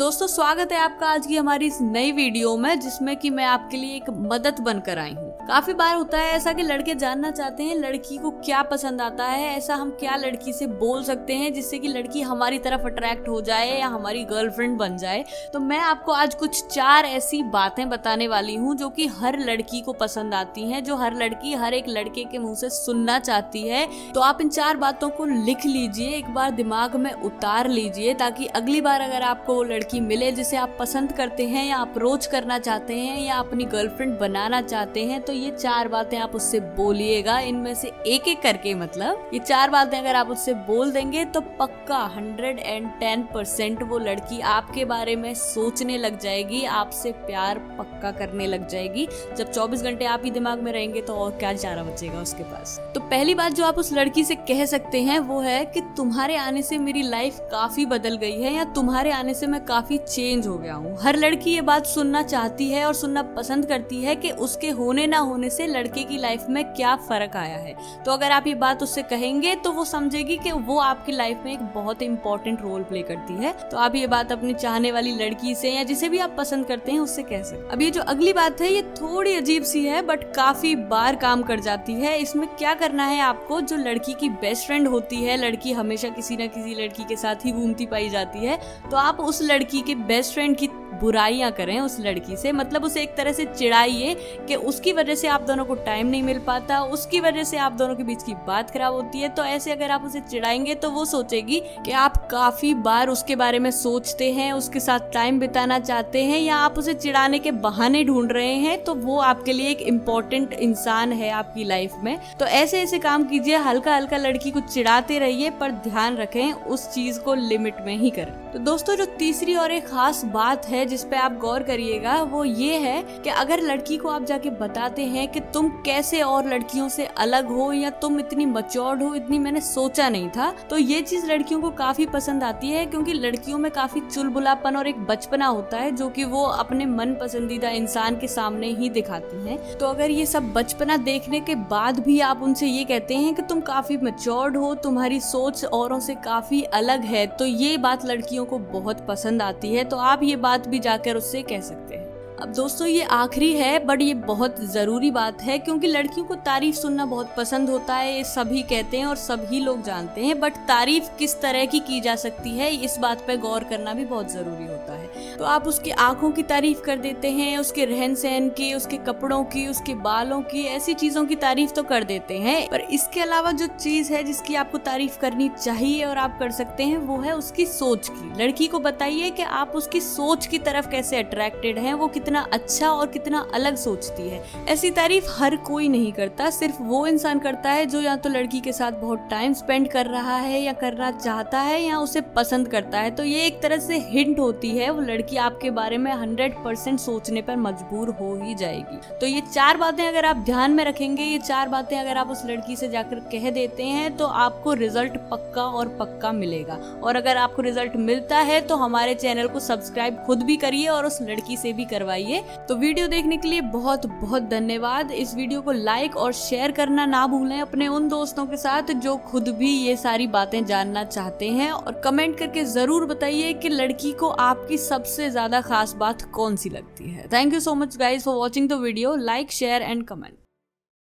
दोस्तों, स्वागत है आपका आज की हमारी इस नई वीडियो में, जिसमें कि मैं आपके लिए एक मदद बनकर आई हूँ। काफ़ी बार होता है ऐसा कि लड़के जानना चाहते हैं लड़की को क्या पसंद आता है, ऐसा हम क्या लड़की से बोल सकते हैं जिससे कि लड़की हमारी तरफ़ अट्रैक्ट हो जाए या हमारी गर्लफ्रेंड बन जाए। तो मैं आपको आज कुछ चार ऐसी बातें बताने वाली हूँ जो कि हर लड़की को पसंद आती हैं, जो हर लड़की हर एक लड़के के मुँह से सुनना चाहती है। तो आप इन चार बातों को लिख लीजिए, एक बार दिमाग में उतार लीजिए ताकि अगली बार अगर आपको वो लड़की मिले जिसे आप पसंद करते हैं या अप्रोच करना चाहते हैं या अपनी गर्लफ्रेंड बनाना चाहते हैं तो ये चार बातें आप उससे बोलिएगा, इनमें से एक एक करके मतलब ये चार बातें अगर आप उससे बोल देंगे तो पक्का हंड्रेड एंड टेन परसेंट वो लड़की आपके बारे में सोचने लग जाएगी, आपसे प्यार पक्का करने लग जाएगी। जब 24 घंटे आप ही दिमाग में रहेंगे तो और क्या चारा बचेगा उसके पास। तो पहली बात जो आप उस लड़की से कह सकते हैं वो है कि तुम्हारे आने से मेरी लाइफ काफ़ी बदल गई है या तुम्हारे आने से मैं काफ़ी चेंज हो गया हूँ। हर लड़की ये बात सुनना चाहती है और सुनना पसंद करती है कि उसके होने ना होने से लड़के की लाइफ में क्या फ़र्क आया है? तो अगर आप ये बात उससे कहेंगे तो वो समझेगी कि वो आपकी लाइफ में एक बहुत इंपॉर्टेंट रोल प्ले करती है। तो आप ये बात अपनी चाहने वाली लड़की से या जिसे भी आप पसंद करते हैं, उससे कह सकते अब ये जो अगली बात है, ये थोड़ी अजीब सी है बट काफ़ी बार काम कर जाती है। इसमें क्या करना है आपको? जो लड़की की बेस्ट फ्रेंड होती है, लड़की हमेशा किसी ना किसी लड़की के साथ ही घूमती पाई जाती है तो आप उस लड़की के बेस्ट फ्रेंड की बुराइयाँ करें उस लड़की से मतलब उसे एक तरह से चिढ़ाइए कि उसकी वजह से आप दोनों को टाइम नहीं मिल पाता, उसकी वजह से आप दोनों के बीच की बात खराब होती है। तो ऐसे अगर आप उसे चिढ़ाएँगे तो वो सोचेगी कि आप काफ़ी बार उसके बारे में सोचते हैं, उसके साथ टाइम बिताना चाहते हैं या आप उसे चिड़ाने के बहाने ढूंढ रहे हैं तो वो आपके लिए एक इम्पोर्टेंट इंसान है आपकी लाइफ में। तो ऐसे ऐसे काम कीजिए, हल्का हल्का लड़की को चिड़ाते रहिए, पर ध्यान रखें उस चीज़ को लिमिट में ही करें। तो दोस्तों, जो तीसरी और एक खास बात है जिस पे आप गौर करिएगा, वो ये है कि अगर लड़की को आप जाके बताते हैं कि तुम कैसे और लड़कियों से अलग हो या तुम इतनी मच्योर्ड हो, इतनी मैंने सोचा नहीं था तो ये चीज़ लड़कियों को काफ़ी पसंद आती है क्योंकि लड़कियों में काफ़ी चुलबुलापन और एक बचपना होता है जो कि वो अपने मन पसंदीदा इंसान के सामने ही दिखाती हैं। तो अगर ये सब बचपना देखने के बाद भी आप उनसे ये कहते हैं कि तुम काफ़ी मच्योर्ड हो, तुम्हारी सोच औरों से काफ़ी अलग है तो ये बात लड़कियों को बहुत पसंद आती है। तो आप ये बात भी जाकर उससे कह सकते हैं। अब दोस्तों, ये आखिरी है, बट ये बहुत ज़रूरी बात है क्योंकि लड़कियों को तारीफ़ सुनना बहुत पसंद होता है, ये सभी कहते हैं और सभी लोग जानते हैं, बट तारीफ़ किस तरह की की जा सकती है, इस बात पर गौर करना भी बहुत ज़रूरी होता है। तो आप उसकी आँखों की तारीफ़ कर देते हैं, उसके रहन सहन की, उसके कपड़ों की, उसके बालों की, ऐसी चीज़ों की तारीफ़ तो कर देते हैं। पर इसके अलावा जो चीज़ है जिसकी आपको तारीफ़ करनी चाहिए और आप कर सकते हैं, वो है उसकी सोच की। लड़की को बताइए कि आप उसकी सोच की तरफ़ कैसे अट्रैक्टेड हैं, वो कितना अच्छा और कितना अलग सोचती है। ऐसी तारीफ़ हर कोई नहीं करता, सिर्फ़ वो इंसान करता है जो या तो लड़की के साथ बहुत टाइम स्पेंड कर रहा है या करना चाहता है या उसे पसंद करता है। तो ये एक तरह से हिंट होती है वो लड़की आपके बारे में हंड्रेड परसेंट सोचने पर मजबूर हो ही जाएगी। तो ये चार बातें अगर आप ध्यान में रखेंगे, ये चार बातें अगर आप उस लड़की से जाकर कह देते हैं तो आपको रिज़ल्ट पक्का और पक्का मिलेगा। और अगर आपको रिज़ल्ट मिलता है तो हमारे चैनल को सब्सक्राइब खुद भी करिए और उस लड़की से भी करवाइए। तो वीडियो देखने के लिए बहुत बहुत धन्यवाद। इस वीडियो को लाइक और शेयर करना ना भूलें अपने उन दोस्तों के साथ जो खुद भी ये सारी बातें जानना चाहते हैं। और कमेंट करके ज़रूर बताइए कि लड़की को आपकी सबसे ज़्यादा खास बात कौन सी लगती है? Thank you so much guys for watching the video like share and comment